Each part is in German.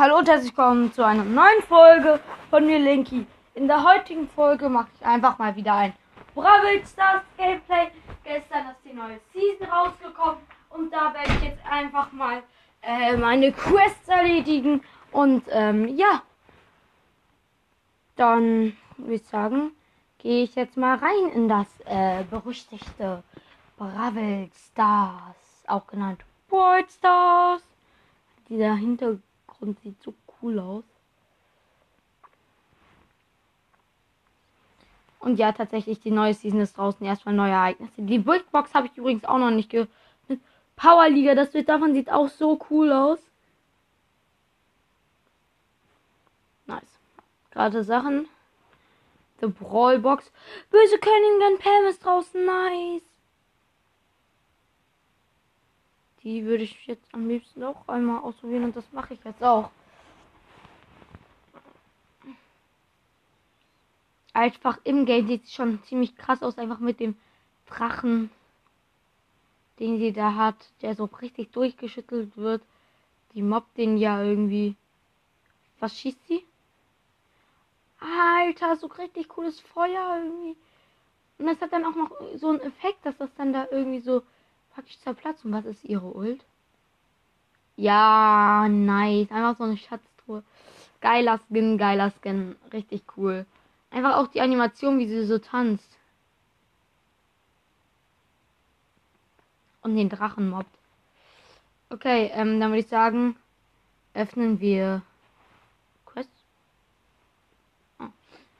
Hallo und herzlich willkommen zu einer neuen Folge von mir, Linky. In der heutigen Folge mache ich einfach mal wieder ein Bravel Stars Gameplay. Gestern ist die neue Season rausgekommen und da werde ich jetzt einfach mal äh, meine Quests erledigen. Und ähm, ja, dann würde ich sagen, gehe ich jetzt mal rein in das äh, berüchtigte Bravel Stars, auch genannt World Stars. Dieser Hintergrund sieht so cool aus. Und ja, tatsächlich, die neue Season ist draußen. Erstmal neue Ereignisse. Die Big Box habe ich übrigens auch noch nicht ge. Powerliga, das Bild davon sieht auch so cool aus. Nice. Gerade Sachen. The Brawl Box. Böse Königin Pam ist draußen. Nice. Die würde ich jetzt am liebsten auch einmal ausprobieren und das mache ich jetzt auch. Einfach im Game sieht es schon ziemlich krass aus, einfach mit dem Drachen, den sie da hat, der so richtig durchgeschüttelt wird. Die mobbt den ja irgendwie. Was schießt sie? Alter, so richtig cooles Feuer irgendwie. Und das hat dann auch noch so einen Effekt, dass das dann da irgendwie so praktisch zerplatzt. Und was ist ihre Ult? Ja, nice. Einfach so eine Schatztruhe. Geiler Skin, geiler Skin. Richtig cool. Einfach auch die Animation, wie sie so tanzt. Und den Drachen mobbt. Okay, ähm, dann würde ich sagen, öffnen wir Quest. Oh.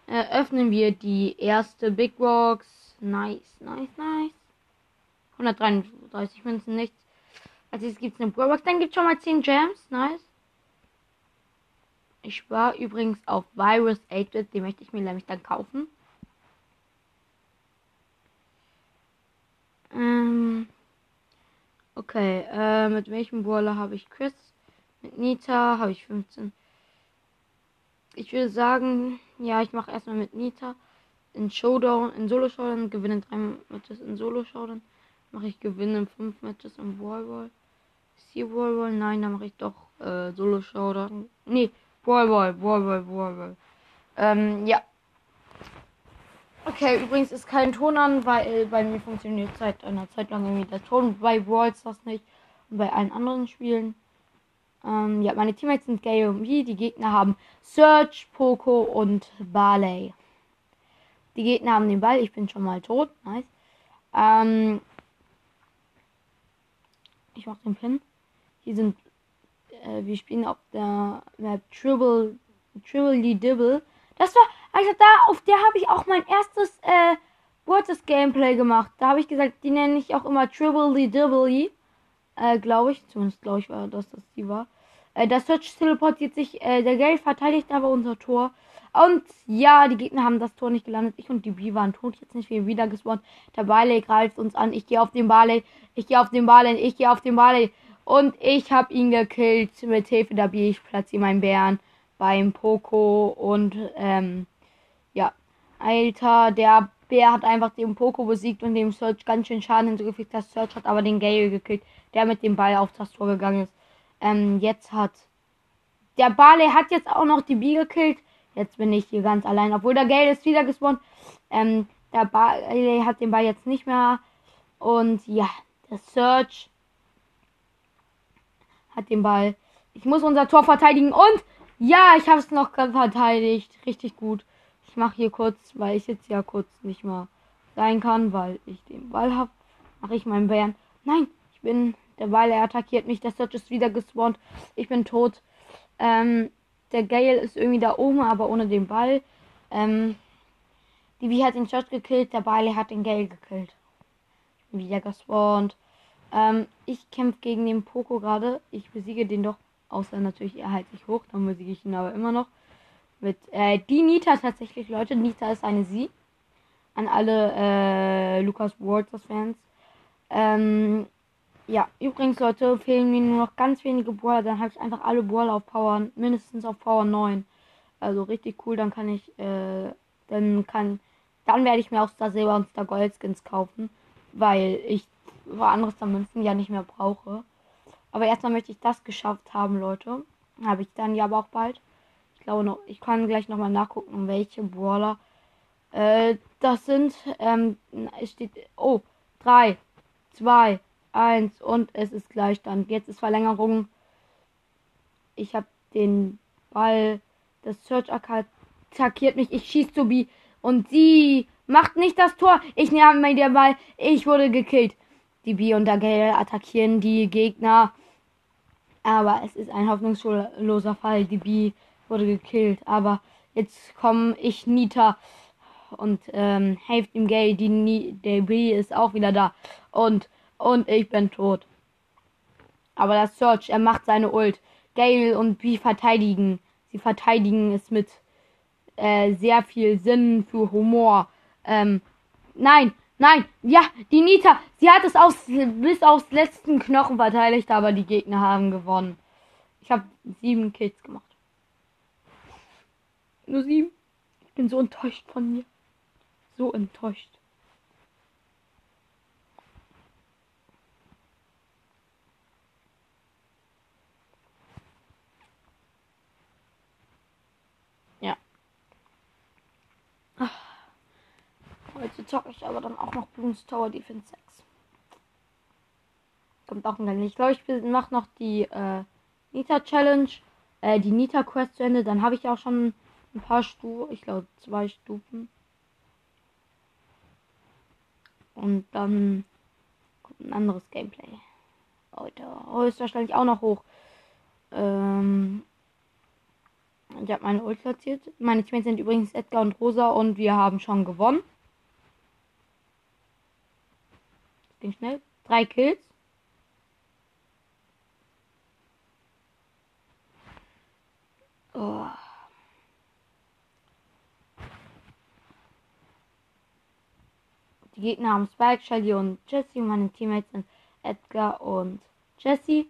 Äh, öffnen wir die erste Big Box. Nice, nice, nice. 133 Münzen, nichts. Also jetzt gibt es eine Brawlbox. Dann gibt es schon mal 10 Gems. Nice. Ich war übrigens auf Virus 8 Den möchte ich mir nämlich dann kaufen. Ähm. Okay, äh, mit welchem Brawler habe ich Chris? Mit Nita habe ich 15. Ich würde sagen, ja, ich mache erstmal mit Nita in Showdown, in Solo Showdown, gewinne drei Matches in Solo Showdown. Mache ich Gewinne in fünf Matches im Wallball. Ist hier Wallball? Nein, da mache ich doch äh, Solo Showdown. Nee, Wallball, Wallball, Wallball. Ähm, ja. Okay, übrigens ist kein Ton an, weil bei mir funktioniert seit einer Zeit lang irgendwie der Ton. Bei Walls das nicht und bei allen anderen Spielen. Ähm, ja, meine Teammates sind Gay und wie. Die Gegner haben Search, Poco und Barley. Die Gegner haben den Ball. Ich bin schon mal tot. Nice. Ähm, ich mach den Pin. Hier sind, äh, wir spielen auf der Map Triple, Triple Dibble. Das war, also da, auf der habe ich auch mein erstes, äh, Wortes Gameplay gemacht. Da habe ich gesagt, die nenne ich auch immer Triple Dibble. Äh, glaube ich. Zumindest glaube ich war, dass das die war. Äh, das Search teleportiert sich, äh, der Geld verteidigt aber unser Tor. Und ja, die Gegner haben das Tor nicht gelandet. Ich und die B waren tot. Jetzt nicht wie wieder gespawnt. Der Barley greift uns an. Ich gehe auf den Barley. Ich gehe auf den Barley. Ich gehe auf den Barley. Und ich habe ihn gekillt. Mit Hilfe der B. Ich platziere meinen Bären beim Poco. Und ähm, ja. Alter, der Bär hat einfach den Poco besiegt und dem Search ganz schön Schaden hinzugefügt. Das Search hat aber den Gale gekillt, der mit dem Ball auf das Tor gegangen ist. Ähm, jetzt hat der Barley hat jetzt auch noch die B gekillt. Jetzt bin ich hier ganz allein. Obwohl der Gale ist wieder gespawnt. Ähm, der Barley hat den Ball jetzt nicht mehr. Und ja, der Search hat den Ball. Ich muss unser Tor verteidigen. Und ja, ich habe es noch verteidigt. Richtig gut. Ich mache hier kurz, weil ich jetzt ja kurz nicht mehr sein kann, weil ich den Ball habe. Mache ich meinen Bären. Nein, ich bin. Der Ball, er attackiert mich. Der Search ist wieder gespawnt. Ich bin tot. Ähm, der Gale ist irgendwie da oben, aber ohne den Ball. Ähm, die Wie hat den Shot gekillt, der Bale hat den Gale gekillt. Wieder gespawnt. Ähm, ich kämpfe gegen den Poco gerade. Ich besiege den doch. Außer natürlich, er hält sich hoch. Dann besiege ich ihn aber immer noch. Mit äh, die Nita tatsächlich, Leute. Nita ist eine Sie. An alle äh, Lukas Walters Fans. Ähm, ja, übrigens, Leute, fehlen mir nur noch ganz wenige Brawler. Dann habe ich einfach alle Brawler auf Power, mindestens auf Power 9. Also richtig cool. Dann kann ich, äh, dann kann, dann werde ich mir auch Star Silber und Star Gold Skins kaufen. Weil ich für andere Star Münzen ja nicht mehr brauche. Aber erstmal möchte ich das geschafft haben, Leute. Habe ich dann ja aber auch bald. Ich glaube noch, ich kann gleich nochmal nachgucken, welche Brawler äh, das sind. Ähm, es steht, oh, 3, 2, 1 und es ist Gleichstand. Jetzt ist Verlängerung. Ich habe den Ball. Das Search attackiert mich. Ich schieße B. Und sie macht nicht das Tor. Ich nehme mir den Ball. Ich wurde gekillt. Die B und der Gale attackieren die Gegner. Aber es ist ein hoffnungsloser Fall. Die B wurde gekillt. Aber jetzt komme ich Nita und ähm, hilft ihm Gale. Die, der B ist auch wieder da. Und, und ich bin tot. Aber das Search, er macht seine Ult. Gale und B verteidigen. Sie verteidigen es mit äh, sehr viel Sinn für Humor. Ähm, nein, nein, ja, die Nita, sie hat es aus, bis aufs letzten Knochen verteidigt, aber die Gegner haben gewonnen. Ich habe sieben Kills gemacht. Nur sieben. Ich bin so enttäuscht von mir. So enttäuscht. Heute zocke ich aber dann auch noch Bloons Tower Defense 6. Kommt auch ein Ich glaube, ich mache noch die äh, Nita Challenge, äh, die Nita Quest zu Ende. Dann habe ich auch schon ein paar Stufen, ich glaube zwei Stufen. Und dann kommt ein anderes Gameplay. Heute oh, ist wahrscheinlich auch noch hoch. Ähm, ich habe meine Ult platziert. Meine Teammates sind übrigens Edgar und Rosa und wir haben schon gewonnen. Ging schnell. Drei Kills. Oh. Die Gegner haben Spike, Shelly und Jesse. Meine Teammates sind Edgar und Jesse.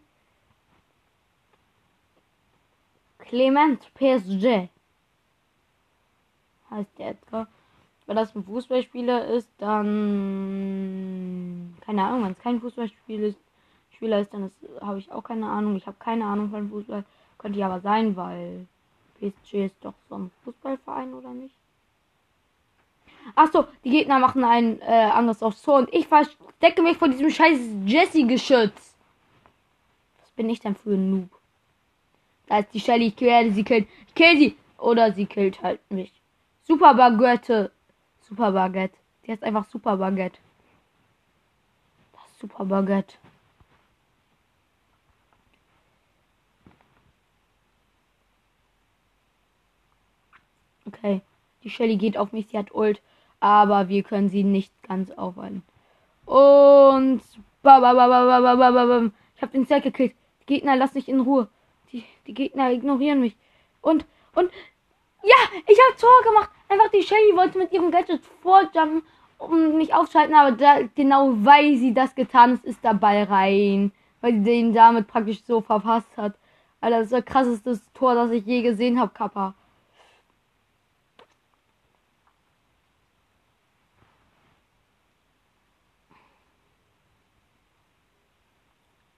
Clement PSG heißt der Edgar. Wenn das ein Fußballspieler ist, dann. Keine Ahnung, wenn es kein Fußballspieler ist, Spieler ist, dann habe ich auch keine Ahnung. Ich habe keine Ahnung von Fußball. Könnte ja aber sein, weil PSG ist doch so ein Fußballverein, oder nicht? Achso, die Gegner machen ein äh, Angriff aufs Tor und ich verstecke mich vor diesem scheiß Jesse-Geschütz. Was bin ich denn für ein Noob? Da ist die Shelly, ich werde sie killen. Ich kill sie. Oder sie killt halt mich. Super Baguette. Super Baguette. Die heißt einfach Super Baguette. Super Baguette. Okay. Die Shelly geht auf mich, sie hat Ult. Aber wir können sie nicht ganz aufhalten. Und. Ich habe den Zelt gekillt. Die Gegner lassen mich in Ruhe. Die, die Gegner ignorieren mich. Und. Und. Ja, ich habe Tor gemacht. Einfach die Shelly wollte mit ihrem Gadget vorjumpen und mich aufschalten, aber da, genau weil sie das getan ist, ist der Ball rein. Weil sie den damit praktisch so verpasst hat. Alter, das ist das krasseste Tor, das ich je gesehen habe, Kappa.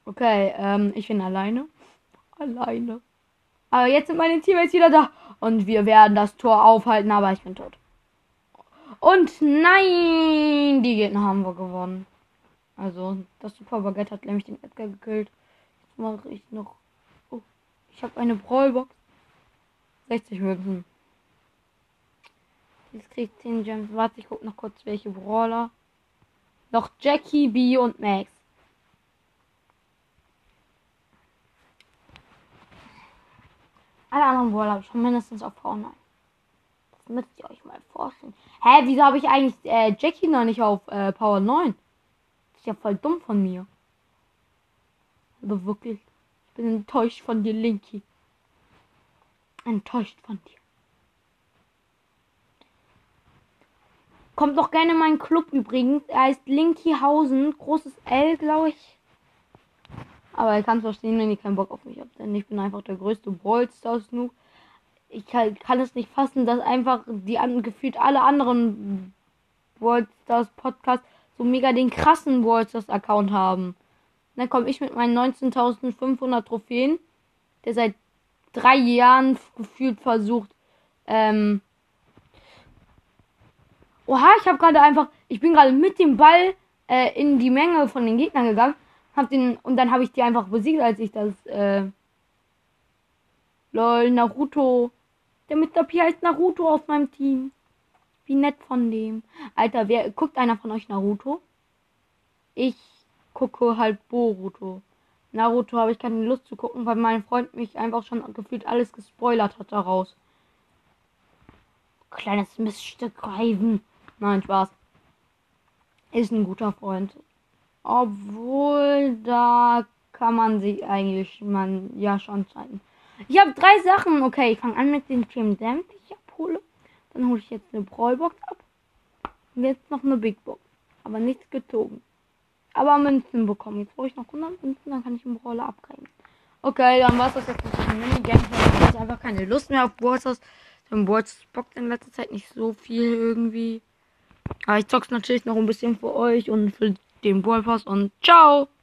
Okay, ähm, ich bin alleine. Alleine. Aber jetzt sind meine Teammates wieder da. Und wir werden das Tor aufhalten, aber ich bin tot. Und nein, die Gegner haben wir gewonnen. Also, das Super hat nämlich den Edgar gekillt. Jetzt mache ich noch. Oh, ich habe eine Brawlbox. 60 Münzen. Jetzt kriegt 10 Gems. Warte, ich gucke noch kurz, welche Brawler. Noch Jackie, B und Max. Alle anderen Brawler habe ich schon mindestens auf V9. Müsst ihr euch mal vorstellen. Hä, wieso habe ich eigentlich äh, Jackie noch nicht auf äh, Power 9? Das ist ja voll dumm von mir. Also wirklich. Ich bin enttäuscht von dir, Linky. Enttäuscht von dir. Kommt doch gerne in meinen Club übrigens. Er heißt Linkyhausen. Großes L, glaube ich. Aber ich kann es verstehen, wenn ihr keinen Bock auf mich habt. Denn ich bin einfach der größte Ballstars Noob. Ich kann, kann, es nicht fassen, dass einfach die an, gefühlt alle anderen Ballstars Podcasts so mega den krassen Ballstars Account haben. dann komme ich mit meinen 19.500 Trophäen, der seit drei Jahren gefühlt versucht. Ähm. Oha, ich habe gerade einfach, ich bin gerade mit dem Ball äh, in die Menge von den Gegnern gegangen, hab den und dann habe ich die einfach besiegt, als ich das. Äh, lol, Naruto. Der mit Pi heißt Naruto aus meinem Team. Wie nett von dem. Alter, wer guckt einer von euch Naruto? Ich gucke halt Boruto. Naruto habe ich keine Lust zu gucken, weil mein Freund mich einfach schon gefühlt alles gespoilert hat daraus. Kleines Miststück Reifen. Nein, Spaß. Ist ein guter Freund. Obwohl, da kann man sich eigentlich man ja schon zeigen. Ich habe drei Sachen. Okay, ich fange an mit den Team Dämpf, die ich abhole. Dann hole ich jetzt eine Brawlbox ab. Und jetzt noch eine Big Box. Aber nichts gezogen. Aber Münzen bekommen. Jetzt brauche ich noch 100 Münzen, dann kann ich einen Brawler abgreifen. Okay, dann war es das jetzt mit dem Minigame. Ich habe einfach keine Lust mehr auf Brawlers. Denn Brawlers bockt in letzter Zeit nicht so viel irgendwie. Aber ich zock's natürlich noch ein bisschen für euch und für den Brawl Pass und ciao!